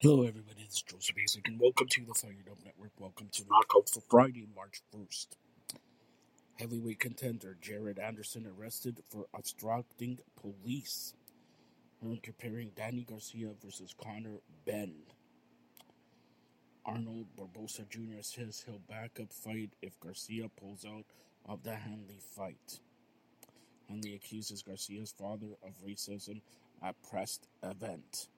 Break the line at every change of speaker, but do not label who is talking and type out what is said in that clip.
Hello, everybody. It's Joseph Basic, and welcome to the Fire Dome Network. Welcome to Knockout for Friday, March 1st. Heavyweight contender Jared Anderson arrested for obstructing police. And comparing Danny Garcia versus Conor Benn. Arnold Barboza Jr. says he'll back up fight if Garcia pulls out of the Haney fight. Haney accuses Garcia's father of racism at press event.